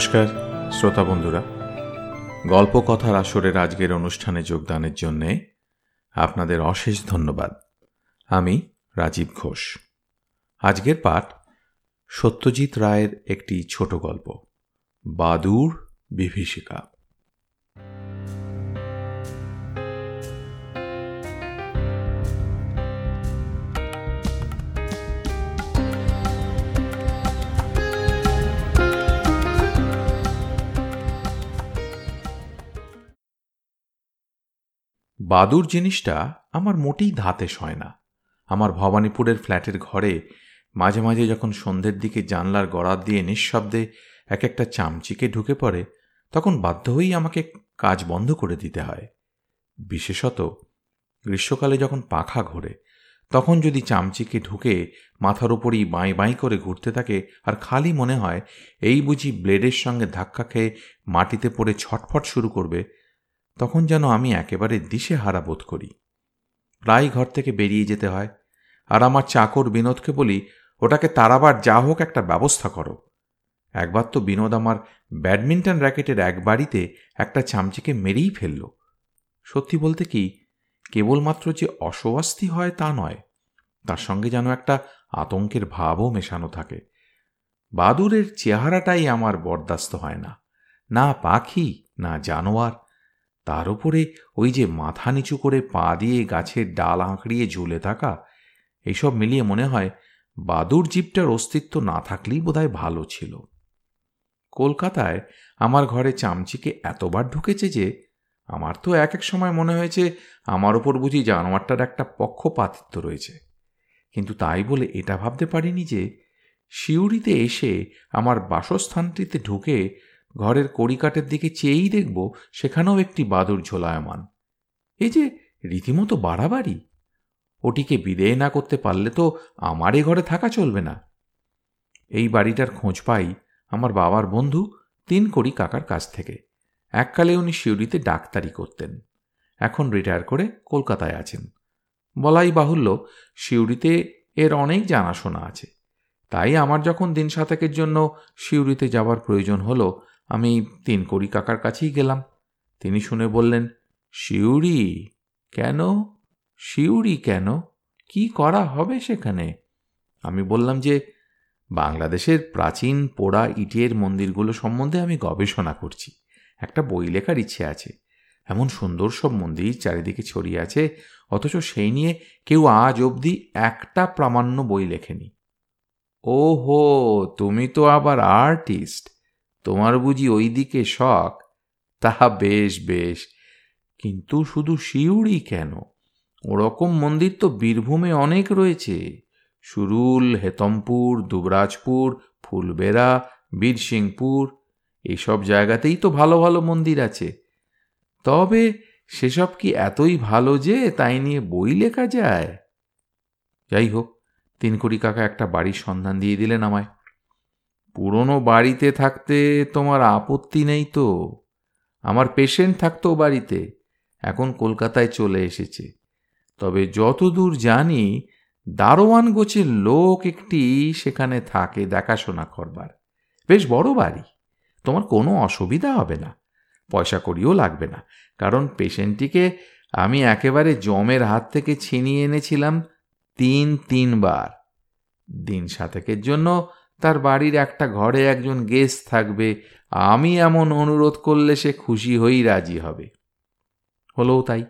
নমস্কার, শ্রোতা বন্ধুরা। গল্প কথার আসরের আজকের অনুষ্ঠানে যোগদানের জন্যে আপনাদের অশেষ ধন্যবাদ। আমি রাজীব ঘোষ। আজকের পাঠ সত্যজিৎ রায়ের একটি ছোট গল্প বাদুর বিভীষিকা। বাদুর জিনিসটা আমার মোটেই ধাতে সয় না। আমার ভবানীপুরের ফ্ল্যাটের ঘরে মাঝে মাঝে যখন সন্ধ্যের দিকে জানলার গড়াত দিয়ে নিঃশব্দে এক একটা চামচিকে ঢুকে পড়ে, তখন বাধ্য হয়েই আমাকে কাজ বন্ধ করে দিতে হয়। বিশেষত গ্রীষ্মকালে যখন পাখা ঘোরে, তখন যদি চামচিকে ঢুকে মাথার উপরই বাঁই বাঁই করে ঘুরতে থাকে আর খালি মনে হয় এই বুঝি ব্লেডের সঙ্গে ধাক্কা খেয়ে মাটিতে পড়ে ছটফট শুরু করবে তখন যেন আমি একেবারে দিশে হারা বোধ করি। প্রায় ঘর থেকে বেরিয়ে যেতে হয়, আর আমার চাকর বিনোদকে বলি, ওটাকে তারাবার যা হোক একটা ব্যবস্থা করো। একবার তো বিনোদ আমার ব্যাডমিন্টন র্যাকেটের এক বাড়িতে একটা চামচিকে মেরেই ফেলল। সত্যি বলতে কি, কেবলমাত্র যে অস্বস্তি হয় তা নয়, তার সঙ্গে যেন একটা আতঙ্কের ভাবও মেশানো থাকে। বাদুরের চেহারাটাই আমার বরদাস্ত হয় না না পাখি, না জানোয়ার তার উপরে ওই যে মাথা নিচু করে পা দিয়ে গাছের ডাল আঁকড়িয়ে ঝুলে থাকা এইসব মিলিয়ে মনে হয় বাদুর জীবটার অস্তিত্ব না থাকলেই বোধহয় ভালো ছিল। কলকাতায় আমার ঘরে চামচিকে এতবার ঢুকেছে যে, আমার তো এক এক সময় মনে হয়েছে আমার ওপর বুঝি জানোয়ারটার একটা পক্ষপাতিত্ব রয়েছে। কিন্তু তাই বলে এটা ভাবতে পারিনি যে শিউরিতে এসে আমার বাসস্থানটিতে ঢুকে ঘরের কড়িকাটের দিকে চেয়েই দেখব সেখানেও একটি বাদুর ঝোলায়মান। এই যে রীতিমতো বাড়াবাড়ি। ওটিকে বিদেয় না করতে পারলে তো আমার এ ঘরে থাকা চলবে না। এই বাড়িটার খোঁজ পাই আমার বাবার বন্ধু তিন কড়ি কাকার কাছ থেকে। এককালে উনি শিউরিতে ডাক্তারি করতেন। এখন রিটায়ার করে কলকাতায় আছেন। বলাই বাহুল্য শিউরিতে এর অনেক জানাশোনা আছে। তাই আমার যখন দিন সাতেকের জন্য শিউরিতে যাবার প্রয়োজন হলো আমি তিন কড়ি কাকার কাছেই গেলাম। তিনি শুনে বললেন শিউরি কেন? শিউরি কেন? কি করা হবে সেখানে? আমি বললাম যে, বাংলাদেশের প্রাচীন পোড়া ইটের মন্দিরগুলো সম্বন্ধে আমি গবেষণা করছি। একটা বই লেখার ইচ্ছে আছে। এমন সুন্দর সব মন্দির চারিদিকে ছড়িয়ে আছে, অথচ সেই নিয়ে কেউ আজ অবধি একটা প্রামাণ্য বই লেখেনি। ও হো তুমি তো আবার আর্টিস্ট। তোমার বুঝি ওই দিকে শখ? তাহা বেশ বেশ। কিন্তু শুধু শিউড়ি কেন? ওরকম মন্দির তো বীরভূমে অনেক রয়েছে। সুরুল, হেতমপুর, দুবরাজপুর, ফুলবেড়া, বীরসিংপুর এইসব জায়গাতেই তো ভালো ভালো মন্দির আছে। তবে সেসব কি এতই ভালো যে তাই নিয়ে বই লেখা যায়? যাই হোক তিনকুড়ি কাকা একটা বাড়ির সন্ধান দিয়ে দিলেন আমায়। পুরনো বাড়িতে থাকতে তোমার আপত্তি নেই তো? আমার পেশেন্ট থাকতো বাড়িতে, এখন কলকাতায় চলে এসেছে। তবে যতদূর জানি, দারোয়ান গোছের লোক একটি সেখানে থাকে দেখাশোনা করবার। বেশ বড় বাড়ি, তোমার কোনো অসুবিধা হবে না, পয়সা করিও লাগবে না, কারণ পেশেন্টটিকে আমি একেবারে জমের হাত থেকে ছিনিয়ে এনেছিলাম তিন তিনবার। দিন সাতেকের জন্য তার বাড়ির একটা ঘরে একজন গেস্ট থাকবে, আমি এমন অনুরোধ করলে সে খুশি হয়েই রাজি হবে। হলেও তাই।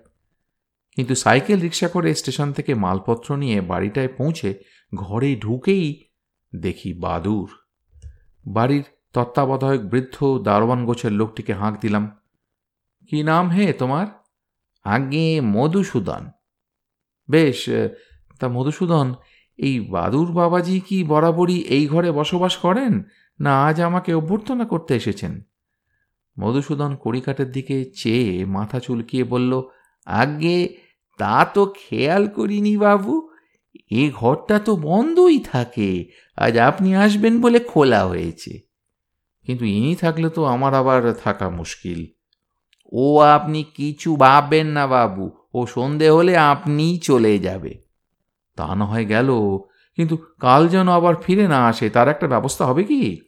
কিন্তু সাইকেল রিক্সা করে স্টেশন থেকে মালপত্র নিয়ে বাড়িটায় পৌঁছে ঘরে ঢুকেই দেখি বাদুর। বাড়ির তত্ত্বাবধায়ক বৃদ্ধ দারোয়ান গোছের লোকটিকে হাঁক দিলাম, কি নাম হে তোমার? আগে মধুসূদন। বেশ, তা মধুসূদন এই বাদুর বাবাজি কি বরাবরই এই ঘরে বসবাস করেন, না আজ আমাকে অভ্যর্থনা করতে এসেছেন? মধুসূদন কড়িকাটের দিকে চেয়ে মাথা চুলকিয়ে বলল আগে তা তো খেয়াল করিনি বাবু, এ ঘরটা তো বন্ধই থাকে, আজ আপনি আসবেন বলে খোলা হয়েছে। কিন্তু ইনি থাকলে তো আমার আবার থাকা মুশকিল। ও আপনি কিছু ভাববেন না বাবু, ও সন্ধে হলে আপনিই চলে যাবে। তা না হয় গেল। কিন্তু কাল যেন আবার ফিরে না আসে, তার একটা ব্যবস্থা হবে কি?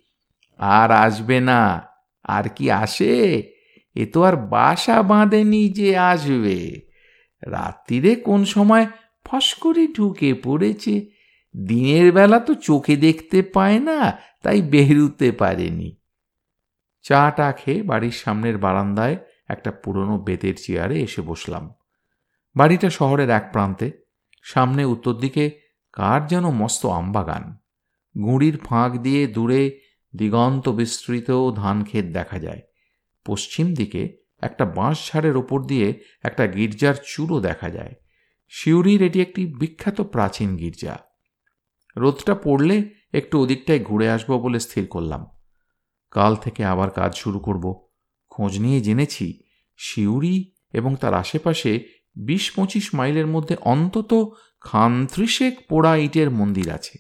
আর আসবে না। আর কি আসে? এ তো আর বাসা বাঁধেনি যে আসবে। রাত্রিরে কোন সময় ফস করে ঢুকে পড়েছে। দিনের বেলা তো চোখে দেখতে পায় না, তাই বেরুতে পারেনি। চাটা খেয়ে বাড়ির সামনের বারান্দায় একটা পুরনো বেতের চেয়ারে এসে বসলাম। বাড়িটা শহরের এক প্রান্তে। সামনে উত্তর দিকে, কার যেন মস্ত আমবাগান। গুঁড়ির ফাঁক দিয়ে দূরে দিগন্ত বিস্তৃত ধান ক্ষেত দেখা যায়। পশ্চিম দিকে একটা বাঁশ ঝাড়ের ওপর দিয়ে একটা গির্জার চূড়ো দেখা যায়। শিউরির এটি একটি বিখ্যাত প্রাচীন গির্জা। রোদটা পড়লে একটু ওদিকটায় ঘুরে আসব বলে স্থির করলাম। কাল থেকে আবার কাজ শুরু করব। খোঁজ নিয়ে জেনেছি, শিউরি এবং তার আশেপাশে বিশ পঁচিশ মাইলের মধ্যে অন্তত খান্ত্রিশেক পোড়া ইটের মন্দির আছে।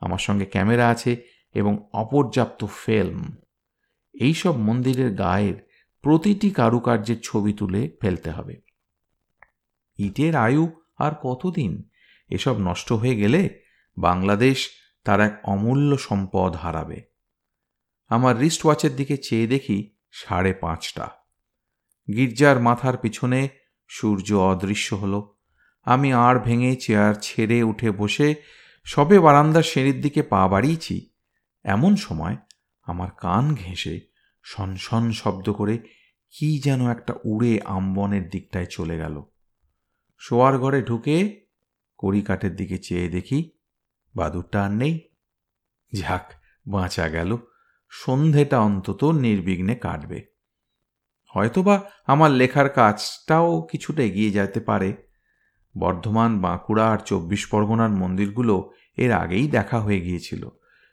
আমার সঙ্গে ক্যামেরা আছে এবং অপর্যাপ্ত ফিল্ম। এইসব মন্দিরের গায়ের প্রতিটি কারুকার্যের ছবি তুলে ফেলতে হবে। ইটের আয়ু আর কতদিন? এসব নষ্ট হয়ে গেলে বাংলাদেশ তার এক অমূল্য সম্পদ হারাবে। আমার রিস্ট ওয়াচের দিকে চেয়ে দেখি সাড়ে পাঁচটা। গির্জার মাথার পিছনে সূর্য অদৃশ্য হল। আমি আর ভেঙে চেয়ার ছেড়ে উঠে বসে সবে বারান্দার সিঁড়ির দিকে পা বাড়িয়েছি। এমন সময় আমার কান ঘেঁষে সনসন শব্দ করে কি যেন একটা উড়ে আমবনের দিকটায় চলে গেল। শোয়ার ঘরে ঢুকে কড়িকাঠের দিকে চেয়ে দেখি বাদুরটা আর নেই। ঝাক, বাঁচা গেল। সন্ধেটা অন্তত নির্বিঘ্নে কাটবে। হয়তোবা আমার লেখার কাজটাও কিছুটা এগিয়ে যেতে পারে। বর্ধমান, বাঁকুড়া আর চব্বিশ পরগনার মন্দিরগুলো এর আগেই দেখা হয়ে গিয়েছিল।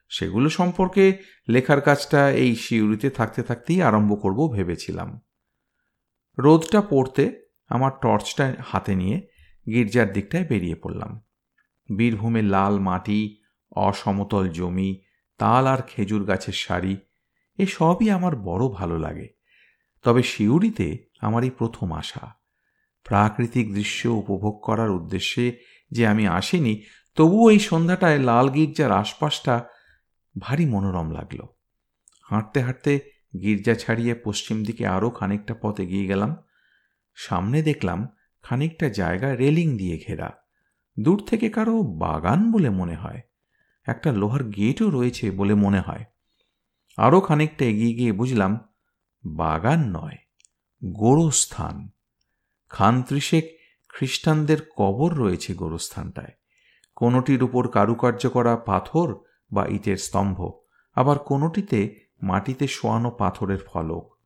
সেগুলো সম্পর্কে লেখার কাজটা এই শিউরিতে থাকতে থাকতেই আরম্ভ করব ভেবেছিলাম। রোদটা পড়তে আমার টর্চটা হাতে নিয়ে গির্জার দিকটায় বেরিয়ে পড়লাম। বীরভূমের লাল মাটি, অসমতল জমি, তাল আর খেজুর গাছের শাড়ি এসবই আমার বড় ভালো লাগে। তবে শিউরিতে আমার এই প্রথম আসা প্রাকৃতিক দৃশ্য উপভোগ করার উদ্দেশ্যে যে আমি আসিনি, তবুও এই সন্ধ্যাটায় লাল গির্জার আশপাশটা ভারী মনোরম লাগল। হাঁটতে হাঁটতে গির্জা ছাড়িয়ে পশ্চিম দিকে আরও খানিকটা পথ এগিয়ে গেলাম। সামনে দেখলাম খানিকটা জায়গা রেলিং দিয়ে ঘেরা। দূর থেকে কারও বাগান বলে মনে হয়। একটা লোহার গেটও রয়েছে বলে মনে হয়। আরও খানিকটা এগিয়ে গিয়ে বুঝলাম বাগান নয়, গোরস্থান। খান ত্রিশেক খ্রিস্টানদের কবর রয়েছে গোরস্থানটায়। কোনোটির উপর কারুকার্য করা পাথর বা ইটের স্তম্ভ, আবার কোনোটিতে মাটিতে শোয়ানো পাথরের ফলক।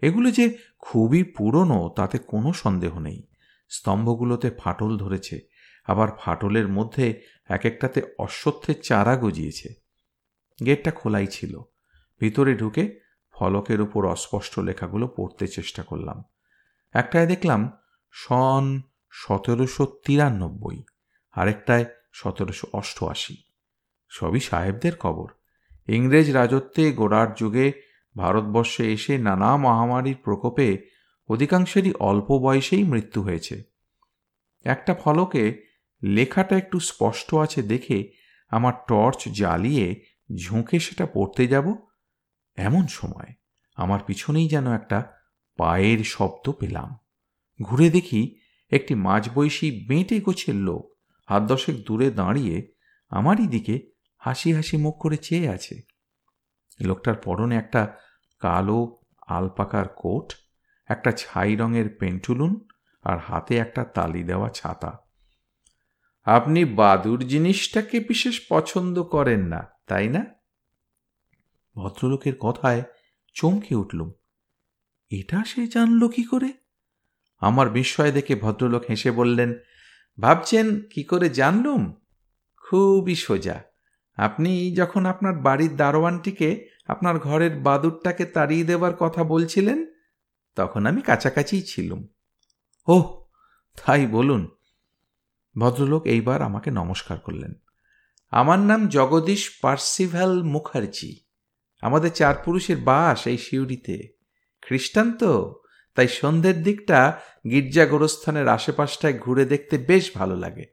এগুলো যে খুবই পুরনো, তাতে কোনো সন্দেহ নেই। স্তম্ভগুলোতে ফাটল ধরেছে, আবার ফাটলের মধ্যে এক একটাতে অশ্বত্থের চারা গজিয়েছে। গেটটা খোলাই ছিল। ভিতরে ঢুকে ফলকের উপর অস্পষ্ট লেখাগুলো পড়তে চেষ্টা করলাম। একটায় দেখলাম সন সতেরোশো তিরানব্বই, আরেকটায় সতেরোশো অষ্টআশি। সবই সাহেবদের খবর। ইংরেজ রাজত্বে গোড়ার যুগে ভারতবর্ষে এসে নানা মহামারীর প্রকোপে অধিকাংশেরই অল্প বয়সেই মৃত্যু হয়েছে। একটা ফলকে লেখাটা একটু স্পষ্ট আছে দেখে আমার টর্চ জ্বালিয়ে ঝুঁকে সেটা পড়তে যাব? এমন সময় আমার পিছনেই যেন একটা পায়ের শব্দ পেলাম। ঘুরে দেখি একটি মাঝবয়সী বেঁটে গোছের লোক হাত দশেক দূরে দাঁড়িয়ে আমারই দিকে হাসি হাসি মুখ করে চেয়ে আছে। লোকটার পরনে একটা কালো আলপাকার কোট, একটা ছাই রঙের পেন্টুলুন আর হাতে একটা তালি দেওয়া ছাতা। আপনি বাদুর জিনিসটাকে বিশেষ পছন্দ করেন না, তাই না? ভদ্রলোকের কথায় চমকে উঠলুম। এটা সে জানল কি করে? আমার বিস্ময় দেখে ভদ্রলোক হেসে বললেন, ভাবছেন কি করে জানলুম? খুবই সোজা। আপনি যখন আপনার বাড়ির দারোয়ানটিকে আপনার ঘরের বাদুরটাকে তাড়িয়ে দেবার কথা বলছিলেন, তখন আমি কাছাকাছিই ছিলুম। ওহ, তাই বলুন। ভদ্রলোক এইবার আমাকে নমস্কার করলেন। আমার নাম জগদীশ পার্সিভ্যাল মুখার্জি। আমাদের চার পুরুষের বাস এই শিউরিতে খ্রিস্টান তো? তাই সন্ধ্যের দিকটা গির্জা গোরস্থানের আশেপাশটায় ঘুরে দেখতে বেশ ভালো লাগে।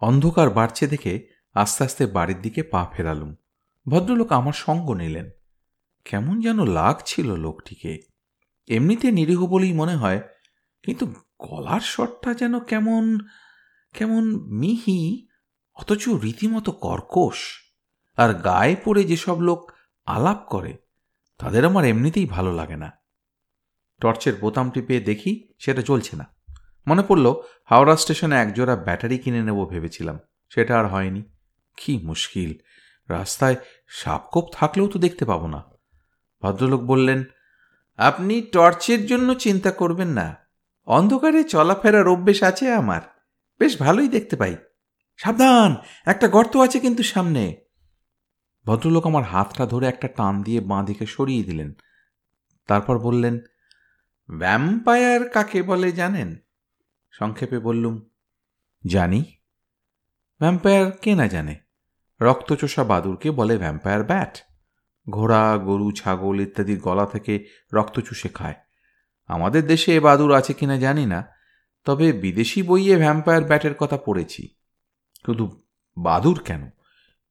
অন্ধকার বাড়ছে দেখে আস্তে আস্তে বাড়ির দিকে পা ফেরালুম। ভদ্রলোক আমার সঙ্গ নিলেন। কেমন যেন লাগছিল লোকটিকে। এমনিতে নিরীহ বলেই মনে হয়, কিন্তু গলার স্বরটা যেন কেমন কেমন মিহি, অথচ রীতিমতো কর্কশ। আর গায়ে পড়ে যেসব লোক আলাপ করে, তাদের আমার এমনিতেই ভালো লাগে না। টর্চের বোতাম টিপে দেখি সেটা চলছে না। মনে পড়ল হাওড়া স্টেশনে একজোড়া ব্যাটারি কিনে নেব ভেবেছিলাম, সেটা আর হয়নি। কি মুশকিল, রাস্তায় সাপকোপ থাকলেও তো দেখতে পাবো না। ভদ্রলোক বললেন, আপনি টর্চের জন্য চিন্তা করবেন না, অন্ধকারে চলাফেরার অভ্যেস আছে আমার, বেশ ভালোই দেখতে পাই। সাবধান, একটা গর্ত আছে কিন্তু সামনে। ভদ্রলোক আমার হাতটা ধরে একটা টান দিয়ে বাঁ দিকে সরিয়ে দিলেন। তারপর বললেন ভ্যাম্পায়ার কাকে বলে জানেন? সংক্ষেপে বললুম, জানি। ভ্যাম্পায়ার কে না জানে? রক্তচোষা বাদুরকে বলে ভ্যাম্পায়ার ব্যাট ঘোড়া, গরু, ছাগল ইত্যাদির গলা থেকে রক্ত চুষে খায়। আমাদের দেশে এ বাদুর আছে কিনা জানি না, তবে বিদেশি বইয়ে ভ্যাম্পায়ার ব্যাটের কথা পড়েছি। শুধু বাদুর কেন?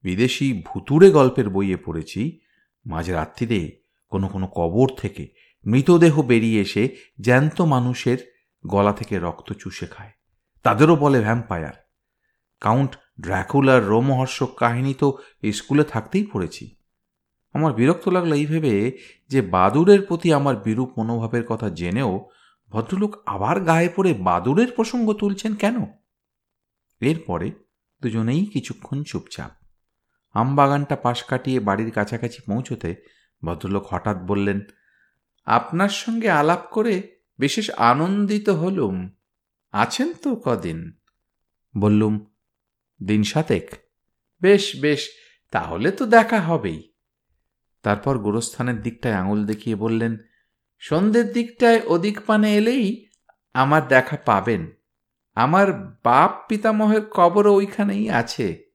বিদেশি ভুতুড়ে গল্পের বইয়ে পড়েছি মাঝে রাত্রিরে কোনো কোনো কবর থেকে মৃতদেহ বেরিয়ে এসে জ্যান্ত মানুষের গলা থেকে রক্ত চুষে খায়। তাদেরও বলে ভ্যাম্পায়ার। কাউন্ট ড্র্যাকুলার রোমহর্ষক কাহিনী তো স্কুলে থাকতেই পড়েছি। আমার বিরক্ত লাগল এই ভেবে যে বাদুরের প্রতি আমার বিরূপ মনোভাবের কথা জেনেও ভদ্রলোক আবার গায়ে পড়ে বাদুরের প্রসঙ্গ তুলছেন কেন? এরপরে দুজনেই কিছুক্ষণ চুপচাপ আমবাগানটা পাশ কাটিয়ে বাড়ির কাছাকাছি পৌঁছতে ভদ্রলোক হঠাৎ বললেন, আপনার সঙ্গে আলাপ করে বিশেষ আনন্দিত হলুম। আছেন তো কদিন? বললুম, দিন সাতেক। বেশ বেশ, তাহলে তো দেখা হবেই। তারপর গোরস্থানের দিকটায় আঙুল দেখিয়ে বললেন, সন্ধ্যের দিকটায় ওদিক পানে এলেই আমার দেখা পাবেন। আমার বাপ পিতামহের কবরও ওইখানেই আছে।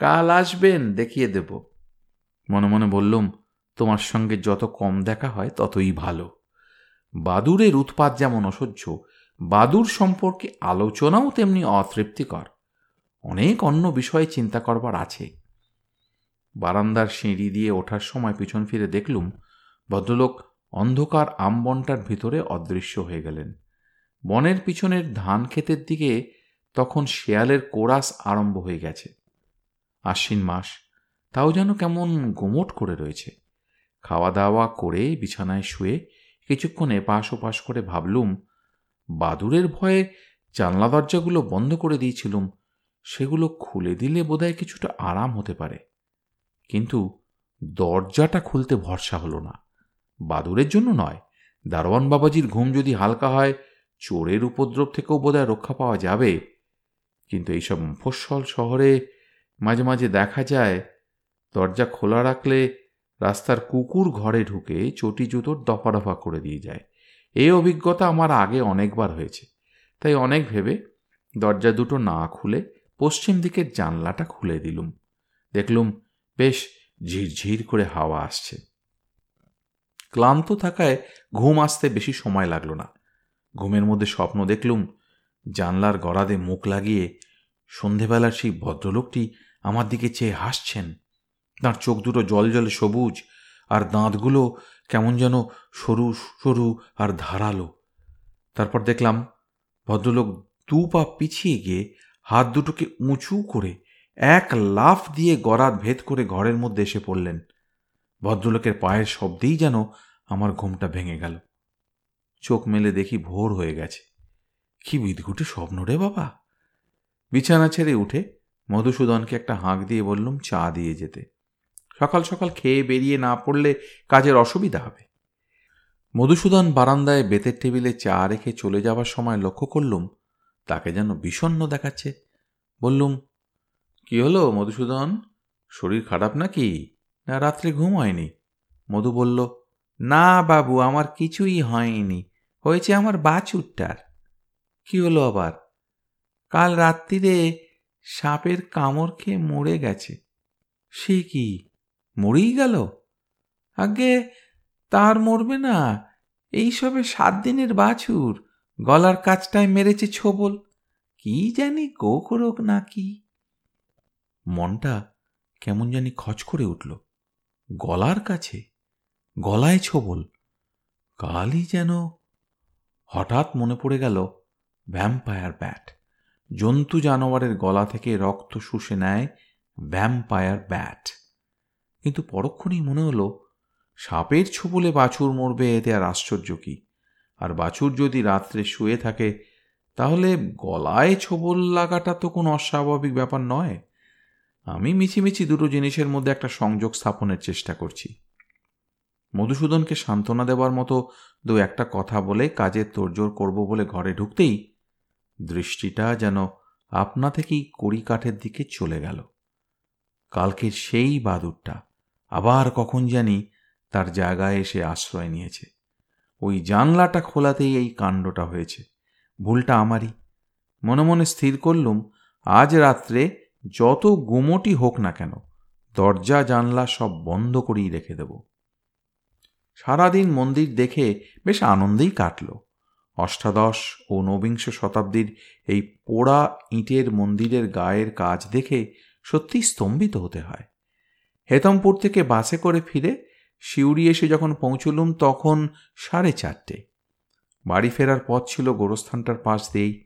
কাল আসবেন, দেখিয়ে দেব। মনে মনে বললুম, তোমার সঙ্গে যত কম দেখা হয় ততই ভালো। বাদুরের উৎপাত যেমন অসহ্য, বাদুর সম্পর্কে আলোচনাও তেমনি অতৃপ্তিকর। অনেক অন্য বিষয়ে চিন্তা করবার আছে। বারান্দার সিঁড়ি দিয়ে ওঠার সময় পিছন ফিরে দেখলুম, ভদ্রলোক অন্ধকার আমবনটার ভিতরে অদৃশ্য হয়ে গেলেন। বনের পিছনের ধান ক্ষেতের দিকে তখন শেয়ালের কোরাস আরম্ভ হয়ে গেছে। আশ্বিন মাস, তাও যেন কেমন গোমট করে রয়েছে। খাওয়া দাওয়া করে বিছানায় শুয়ে কিছুক্ষণ এপাশ ওপাশ করে ভাবলুম বাদুরের ভয়ে জানলা দরজাগুলো বন্ধ করে দিয়েছিলুম, সেগুলো খুলে দিলে বোধহয় কিছুটা আরাম হতে পারে। কিন্তু দরজাটা খুলতে ভরসা হলো না। বাদুরের জন্য নয়, দারোয়ান বাবাজির ঘুম যদি হালকা হয়, চোরের উপদ্রব থেকেও বোধহয় রক্ষা পাওয়া যাবে। কিন্তু এইসব মফস্বল শহরে মাঝে মাঝে দেখা যায়, দরজা খোলা রাখলে রাস্তার কুকুর ঘরে ঢুকে চটি জুতোর দফা করে দিয়ে যায়। এই অভিজ্ঞতা আমার আগে অনেকবার হয়েছে। তাই অনেক ভেবে দরজা দুটো না খুলে পশ্চিম দিকের জানলাটা খুলে দিলুম। দেখলুম বেশ ঝিরঝির করে হাওয়া আসছে। ক্লান্ত থাকায় ঘুম আসতে বেশি সময় লাগল না। ঘুমের মধ্যে স্বপ্ন দেখলুম জানলার গড়াদে মুখ লাগিয়ে সন্ধেবেলার সেই ভদ্রলোকটি আমার দিকে চেয়ে হাসছেন। তাঁর চোখ দুটো জল জলে সবুজ, আর দাঁতগুলো কেমন যেন সরু সরু আর ধারালো। তারপর দেখলাম, ভদ্রলোক দু পা পিছিয়ে গিয়ে হাত দুটোকে উঁচু করে এক লাফ দিয়ে গড়াত ভেদ করে ঘরের মধ্যে এসে পড়লেন। ভদ্রলোকের পায়ের শব্দেই যেন আমার ঘুমটা ভেঙে গেল। চোখ মেলে দেখি ভোর হয়ে গেছে। কি বিদঘুটে স্বপ্ন রে বাবা! বিছানা ছেড়ে উঠে মধুসূদনকে একটা হাঁক দিয়ে বললুম, চা দিয়ে যেতে। সকাল সকাল খেয়ে বেরিয়ে না পড়লে কাজের অসুবিধা হবে। মধুসূদন বারান্দায় বেতের টেবিলে চা রেখে চলে যাবার সময় লক্ষ্য করলুম, তাকে যেন বিষণ্ন দেখাচ্ছে। বললুম, কি হলো মধুসূদন? শরীর খারাপ নাকি? না, রাত্রে ঘুম হয়নি? মধু বলল, না বাবু, আমার কিছুই হয়নি। হয়েছে আমার বাছুরটার। কি হলো আবার? কাল রাত্রিরে সাপের কামড় খেয়ে মরে গেছে। সে কি মরেই গেল? আগে তার মরবে না। এইসবে সাত দিনের বাছুর, গলার কাজটায় মেরেছে ছোবল। কি জানি গোখরোক নাকি? মনটা কেমন জানি খচ করে উঠল। গলার কাছে, গলায় ছোবল। কালই যেন হঠাৎ মনে পড়ে গেল ভ্যাম্পায়ার ব্যাট। জন্তু জানোয়ারের গলা থেকে রক্ত শুষে নেয় ভ্যাম্পায়ার ব্যাট কিন্তু পরক্ষণেই মনে হলো, সাপের ছোবলে বাছুর মরবে এতে আর আশ্চর্য কি? আর বাছুর যদি রাত্রে শুয়ে থাকে, তাহলে গলায় ছোবল লাগাটা তো কোনো অস্বাভাবিক ব্যাপার নয়। আমি মিছিমিছি দুটো জিনিসের মধ্যে একটা সংযোগ স্থাপনের চেষ্টা করছি। মধুসূদনকে সান্ত্বনা দেবার মতো দু একটা কথা বলে কাজের তোড়জোড় করব বলে ঘরে ঢুকতেই দৃষ্টিটা যেন আপনা থেকেই কড়ি কাঠের দিকে চলে গেল। কালকের সেই বাদুরটা আবার কখন জানি তার জায়গায় এসে আশ্রয় নিয়েছে। ওই জানলাটা খোলাতেই এই কাণ্ডটা হয়েছে। ভুলটা আমারই। মনে মনে স্থির করলুম, আজ রাত্রে যত গুমটি হোক না কেন দরজা, জানলা সব বন্ধ করেই রেখে দেব। সারাদিন মন্দির দেখে বেশ আনন্দেই কাটল। অষ্টাদশ ও নবিংশ শতাব্দীর এই পোড়া ইটের মন্দিরের গায়ের কাজ দেখে সত্যি স্তম্ভিত হতে হয়। হেতমপুর থেকে বাসে করে ফিরে শিউরি এসে যখন পৌঁছলুম তখন সাড়ে চারটে। বাড়ি ফেরার পথ ছিল গোরস্থানটার পাশ দিয়েই।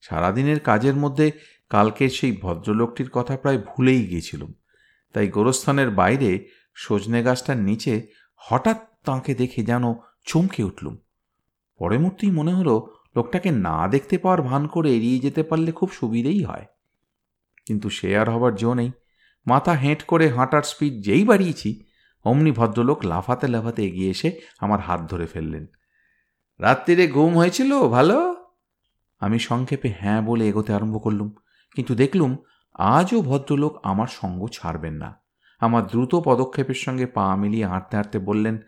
সারাদিনের কাজের মধ্যে কালকের সেই ভদ্রলোকটির কথা প্রায় ভুলেই গিয়েছিলুম। তাই গোরস্থানের বাইরে সজনে গাছটার নিচে হঠাৎ তাঁকে দেখে যেন চমকে উঠলুম। পরে মূর্তেই মনে হলো লোকটাকে না দেখতে পাওয়ার ভান করে এড়িয়ে যেতে পারলে খুব সুবিধেই হয়। কিন্তু সে আর হবার জো নেই। মাথা হেঁট করে হাঁটার স্পিড যেই বাড়িয়েছি, অমনি ভদ্রলোক লাফাতে লাফাতে এগিয়ে এসে আমার হাত ধরে ফেললেন। রাত্রিরে ঘুম হয়েছিল? ভালো? আমি সংক্ষেপে হ্যাঁ বলে এগোতে আরম্ভ করলুম। কিন্তু দেখলুম আজও ভদ্রলোক আমার সঙ্গ ছাড়বেন না। আমার দ্রুত পদক্ষেপের সঙ্গে পা মিলিয়ে হাঁটতে হাঁটতে বললেন,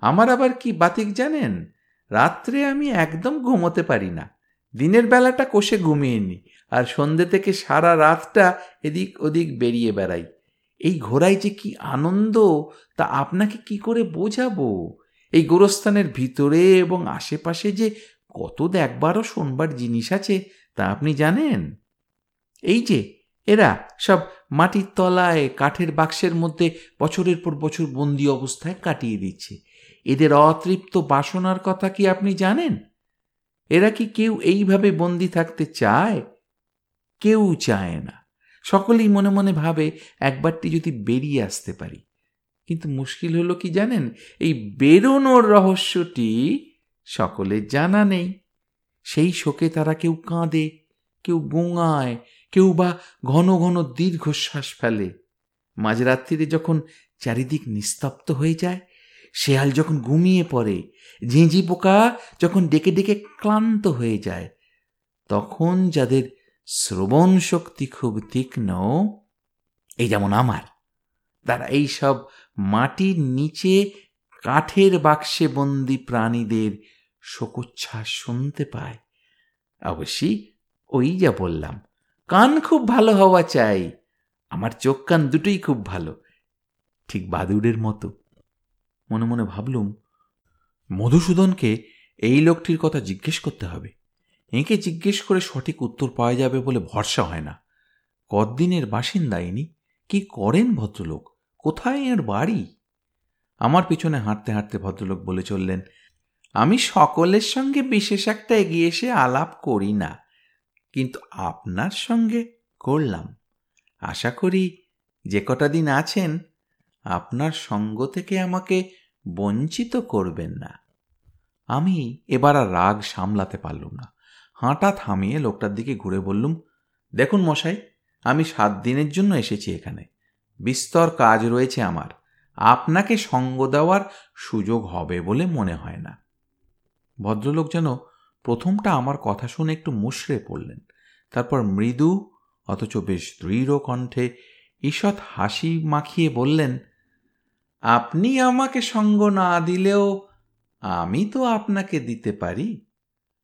আমার আবার কি বাতিক জানেন? রাত্রে আমি একদম ঘুমোতে পারি না। দিনের বেলাটা কষে ঘুমিয়ে নি আর সন্ধ্যে থেকে সারা রাতটা এদিক ওদিক বেরিয়ে বেড়াই। এই ঘোড়ায় যে কি আনন্দ, তা আপনাকে কি করে বোঝাবো? এই গোরস্থানের ভিতরে এবং আশেপাশে যে কত দেখবারও শোনবার জিনিস আছে, তা আপনি জানেন? এই যে, এরা সব মাটির তলায়, কাঠের বাক্সের মধ্যে বছরের পর বছর বন্দি অবস্থায় কাটিয়ে দিচ্ছে। এদের অতৃপ্ত বাসনার কথা কি আপনি জানেন? এরা কি কেউ এইভাবে বন্দি থাকতে চায়? কেউ চায় না। সকলেই মনে মনে ভাবে, একবারটি যদি বেরিয়ে আসতে পারি। কিন্তু মুশকিল হলো কি জানেন? এই বেরোনোর রহস্যটি সকলের জানা নেই। সেই শোকে তারা কেউ কাঁদে, কেউ গোঙায়, কেউ বা ঘন ঘন দীর্ঘশ্বাস ফেলে। মাঝরাত্রিরে যখন চারিদিক নিস্তব্ধ হয়ে যায় শেয়াল যখন ঘুমিয়ে পড়ে, ঝিঁঝি পোকা যখন ডেকে ডেকে ক্লান্ত হয়ে যায়, তখন যাদের শ্রবণ শক্তি খুব তীক্ষ্ণ, এই যেমন আমার, তারা এইসব মাটির নিচে কাঠের বাক্সে বন্দি প্রাণীদের শোকোচ্ছ্বাস শুনতে পায়। অবশ্যই ওই যা বললাম, কান খুব ভালো হওয়া চাই, আমার চোখ কান দুটোই খুব ভালো, ঠিক বাদুড়ের মতো। মনে মনে ভাবলুম, মধুসূদনকে এই লোকটির কথা জিজ্ঞেস করতে হবে। এঁকে জিজ্ঞেস করে সঠিক উত্তর পাওয়া যাবে বলে ভরসা হয় না। কদিনের বাসিন্দা ইনি? কি করেন ভদ্রলোক? কোথায় এর বাড়ি? আমার পিছনে হাঁটতে হাঁটতে ভদ্রলোক বলে চললেন, আমি সকলের সঙ্গে বিশেষ একটা এগিয়ে এসে আলাপ করি না, কিন্তু আপনার সঙ্গে করলাম। আশা করি যে কটা দিন আছেন আপনার সঙ্গ থেকে আমাকে বঞ্চিত করবেন না। আমি এবার আর রাগ সামলাতে পারলুম না। হাঁটা থামিয়ে লোকটার দিকে ঘুরে বললুম, দেখুন মশাই, আমি সাত দিনের জন্য এসেছি এখানে। বিস্তর কাজ রয়েছে আমার। আপনাকে সঙ্গ দেওয়ার সুযোগ হবে বলে মনে হয় না। ভদ্রলোক যেন প্রথমটা আমার কথা শুনে একটু মুশড়ে পড়লেন। তারপর মৃদু, অথচ বেশ দৃঢ় কণ্ঠে ঈষৎ হাসি মাখিয়ে বললেন, আপনি আমাকে সঙ্গ না দিলেও আমি তো আপনাকে দিতে পারি।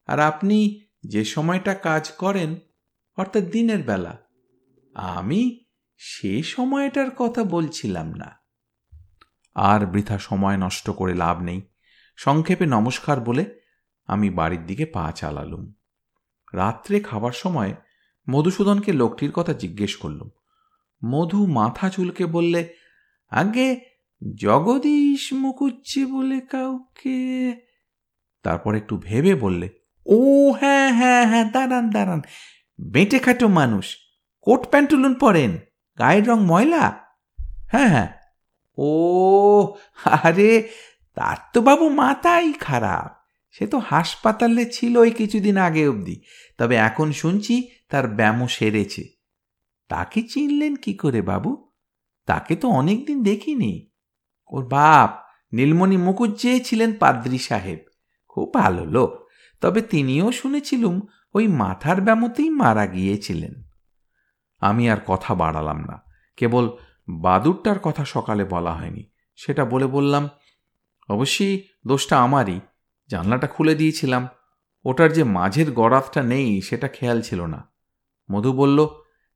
আর আপনি যে সময়টা কাজ করেন, অর্থাৎ দিনের বেলা, আমি সে সময়টার কথা বলছিলাম না। আর বৃথা সময় নষ্ট করে লাভ নেই। সংক্ষেপে নমস্কার বলে আমি বাড়ির দিকে পা চালালুম। রাত্রে খাবার সময় মধুসূদনকে লোকটির কথা জিজ্ঞেস করলুম মধু মাথা চুলকে বললে, আগে জগদীশ মুখুজ্জি বলে কাউকে। তারপর একটু ভেবে বললে, ও হ্যাঁ হ্যাঁ হ্যাঁ দাঁড়ান দাঁড়ান। বেঁটে খাটো মানুষ, কোট প্যান্টুলুন পরেন, গায়ের রং ময়লা? হ্যাঁ হ্যাঁ। ও আরে, তার তো বাবু মাথাই খারাপ। সে তো হাসপাতালে ছিল ওই কিছুদিন আগে অবধি, তবে এখন শুনছি তার ব্যামো সেরেছে। তাকে চিনলেন কি করে, বাবু? তাকে তো অনেকদিন দেখিনি। ওর বাপ নীলমণি মুখুজ্জে ছিলেন পাদ্রি সাহেব। খুব ভালো লোক, তবে তিনিও শুনেছিলুম ওই মাথার ব্যামোতেই মারা গিয়েছিলেন। আমি আর কথা বাড়ালাম না, কেবল বাদুরটার কথা সকালে বলা হয়নি। সেটা বলে বললাম, অবশ্যই দোষটা আমারই, জানলাটা খুলে দিয়েছিলাম। ওটার যে মাঝের গড়াতটা নেই, সেটা খেয়াল ছিল না। মধু বলল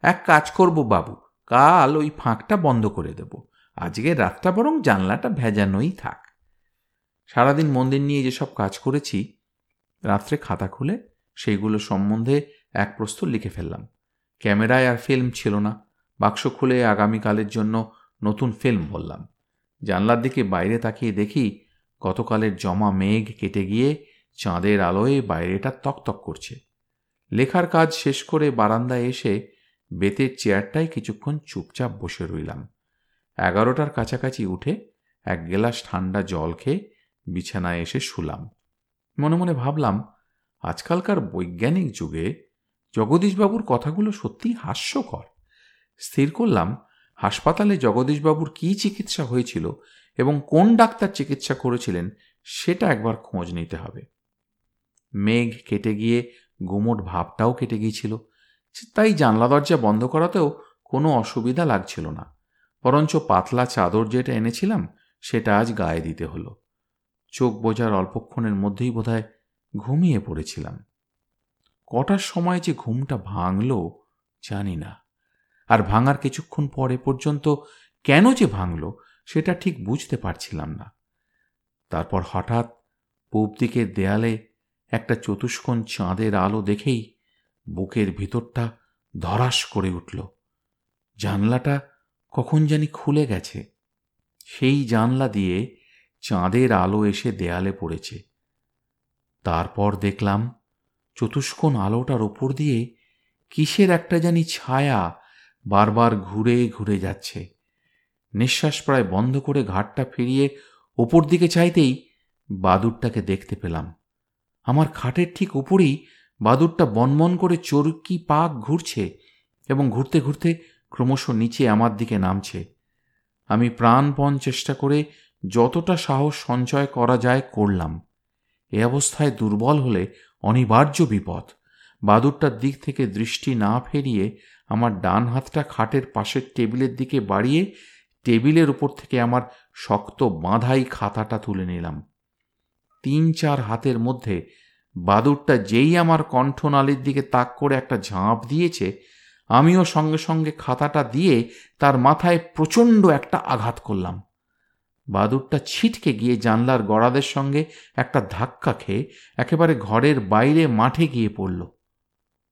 এক কাজ করব বাবু, কাল ওই ফাঁকটা বন্ধ করে দেব। আজকে রাতটা বরং জানলাটা ভেজানোই থাক। সারাদিন মন্দির নিয়ে যেসব কাজ করেছি, রাত্রে খাতা খুলে সেইগুলো সম্বন্ধে এক প্রস্তুত লিখে ফেললাম। ক্যামেরায় আর ফিল্ম ছিল না। বাক্স খুলে আগামীকালের জন্য নতুন ফিল্ম বললাম। জানলার দিকে বাইরে তাকিয়ে দেখি গতকালের জমা মেঘ কেটে গিয়ে চাঁদের আলোয় বাইরেটা তকতক করছে। লেখার কাজ শেষ করে বারান্দায় এসে বেতের চেয়ারটায় কিছুক্ষণ চুপচাপ বসে রইলাম। এগারোটার কাছাকাছি উঠে এক গেলাস ঠান্ডা জল খেয়ে বিছানায় এসে শুলাম। মনে মনে ভাবলাম, আজকালকার বৈজ্ঞানিক যুগে জগদীশবাবুর কথাগুলো সত্যিই হাস্যকর। স্থির করলাম, হাসপাতালে জগদীশবাবুর কী চিকিৎসা হয়েছিল এবং কোন ডাক্তার চিকিৎসা করেছিলেন সেটা একবার খোঁজ নিতে হবে। মেঘ কেটে গিয়ে গুমোট ভাবটাও কেটে গিয়েছিল। তাই জানলা দরজা বন্ধ করাতেও কোনো অসুবিধা লাগছিল না। বরঞ্চ পাতলা চাদর যেটা এনেছিলাম, সেটা আজ গায়ে দিতে হলো। চোখ বোঝার অল্পক্ষণের মধ্যেই বোধহয় ঘুমিয়ে পড়েছিলাম। কটার সময় যে ঘুমটা ভাঙল, জানি না। আর ভাঙার কিছুক্ষণ পরে পর্যন্ত কেন যে ভাঙল, সেটা ঠিক বুঝতে পারছিলাম না। তারপর হঠাৎ পূব দিকের দেয়ালে একটা চতুষ্কোণ চাঁদের আলো দেখেই বুকের ভিতরটা ধরাস করে উঠল। জানলাটা কখন জানি খুলে গেছে। সেই জানলা দিয়ে চাঁদের আলো এসে দেয়ালে পড়েছে। তারপর দেখলাম চতুষ্কোণ আলোটার ওপর দিয়ে কিসের একটা জানি ছায়া বারবার ঘুরে ঘুরে যাচ্ছে। নিঃশ্বাস প্রায় বন্ধ করে ঘাটটা ফিরিয়ে ওপর দিকে চাইতেই বাদুরটাকে দেখতে পেলাম। আমার খাটের ঠিক উপরেই বাদুরটা বনমন করে চরকি পাক ঘুরছে এবং ঘুরতে ঘুরতে ক্রমশ নিচে আমার দিকে নামছে। আমি প্রাণপণ চেষ্টা করে যতটা সাহস সঞ্চয় করা যায় করলাম। এ অবস্থায় দুর্বল হলে অনিবার্য বিপদ। বাদুরটার দিক থেকে দৃষ্টি না ফেরিয়ে আমার ডান হাতটা খাটের পাশের টেবিলের দিকে বাড়িয়ে টেবিলের উপর থেকে আমার শক্ত বাঁধাই খাতাটা তুলে নিলাম। তিন চার হাতের মধ্যে বাদুরটা যেই আমার কণ্ঠনালীর দিকে তাক করে একটা ঝাঁপ দিয়েছে, আমিও সঙ্গে সঙ্গে খাতাটা দিয়ে তার মাথায় প্রচণ্ড একটা আঘাত করলাম। বাদুরটা ছিটকে গিয়ে জানলার গড়াদের সঙ্গে একটা ধাক্কা খেয়ে একেবারে ঘরের বাইরে মাঠে গিয়ে পড়ল।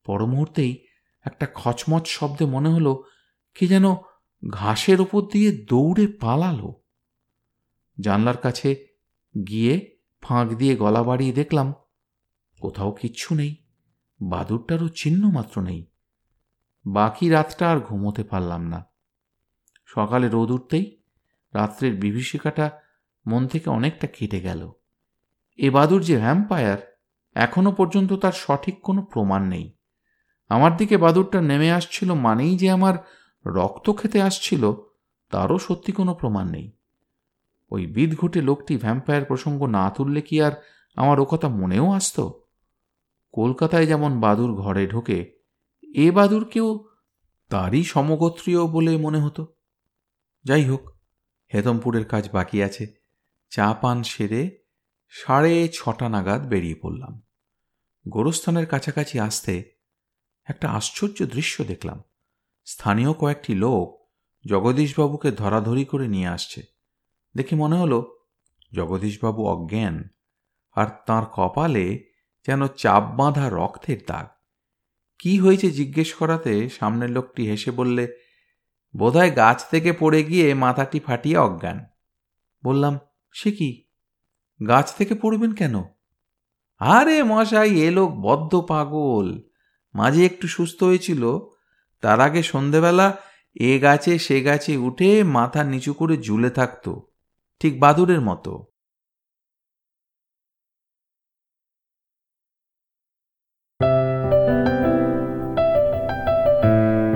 পর মুহূর্তেই একটা খচমচ শব্দে মনে হলো, কি যেন ঘাসের ওপর দিয়ে দৌড়ে পালালো। জানলার কাছে গিয়ে ফাঁক দিয়ে গলা বাড়িয়ে দেখলাম কোথাও কিচ্ছু নেই, বাদুরটারও চিহ্ন মাত্র নেই। বাকি রাতটা আর ঘুমোতে পারলাম না। সকালে রোদ উঠতেই রাত্রের বিভীষিকাটা মন থেকে অনেকটা কেটে গেল। এ বাদুর যে ভ্যাম্পায়ার এখনও পর্যন্ত তার সঠিক কোনো প্রমাণ নেই। আমার দিকে বাদুরটা নেমে আসছিল মানেই যে আমার রক্ত খেতে আসছিল, তারও সত্যি কোনো প্রমাণ নেই। ওই বিদঘুটে লোকটি ভ্যাম্পায়ার প্রসঙ্গ না তুললে কি আর আমার ও কথা মনেও আসত? কলকাতায় যেমন বাদুর ঘরে ঢোকে, এ বাদুরকেও তারই সমগোত্রীয় বলে মনে হতো। যাই হোক হেতমপুরের কাজ বাকি আছে। চা পান সেরে সাড়ে ছটা নাগাদ বেরিয়ে পড়লাম। গোরস্থানের কাছাকাছি আসতে একটা আশ্চর্য দৃশ্য দেখলাম। স্থানীয় কয়েকটি লোক জগদীশবাবুকে ধরাধরি করে নিয়ে আসছে। দেখে মনে হলো, জগদীশবাবু অজ্ঞান, আর তার কপালে যেন চাপ বাঁধা রক্তের দাগ। কি হয়েছে জিজ্ঞেস করাতে সামনের লোকটি হেসে বললে, বোধহয় গাছ থেকে পড়ে গিয়ে মাথাটি ফাটিয়ে অজ্ঞান। বললাম, সে কি? গাছ থেকে পড়বেন কেন? আরে মশাই, এ লোক বদ্ধ পাগল। মাঝে একটু সুস্থ হয়েছিল। তার আগে সন্ধেবেলা এ গাছে সে গাছে উঠে মাথা নিচু করে ঝুলে থাকতো, ঠিক বাদুরের মতো।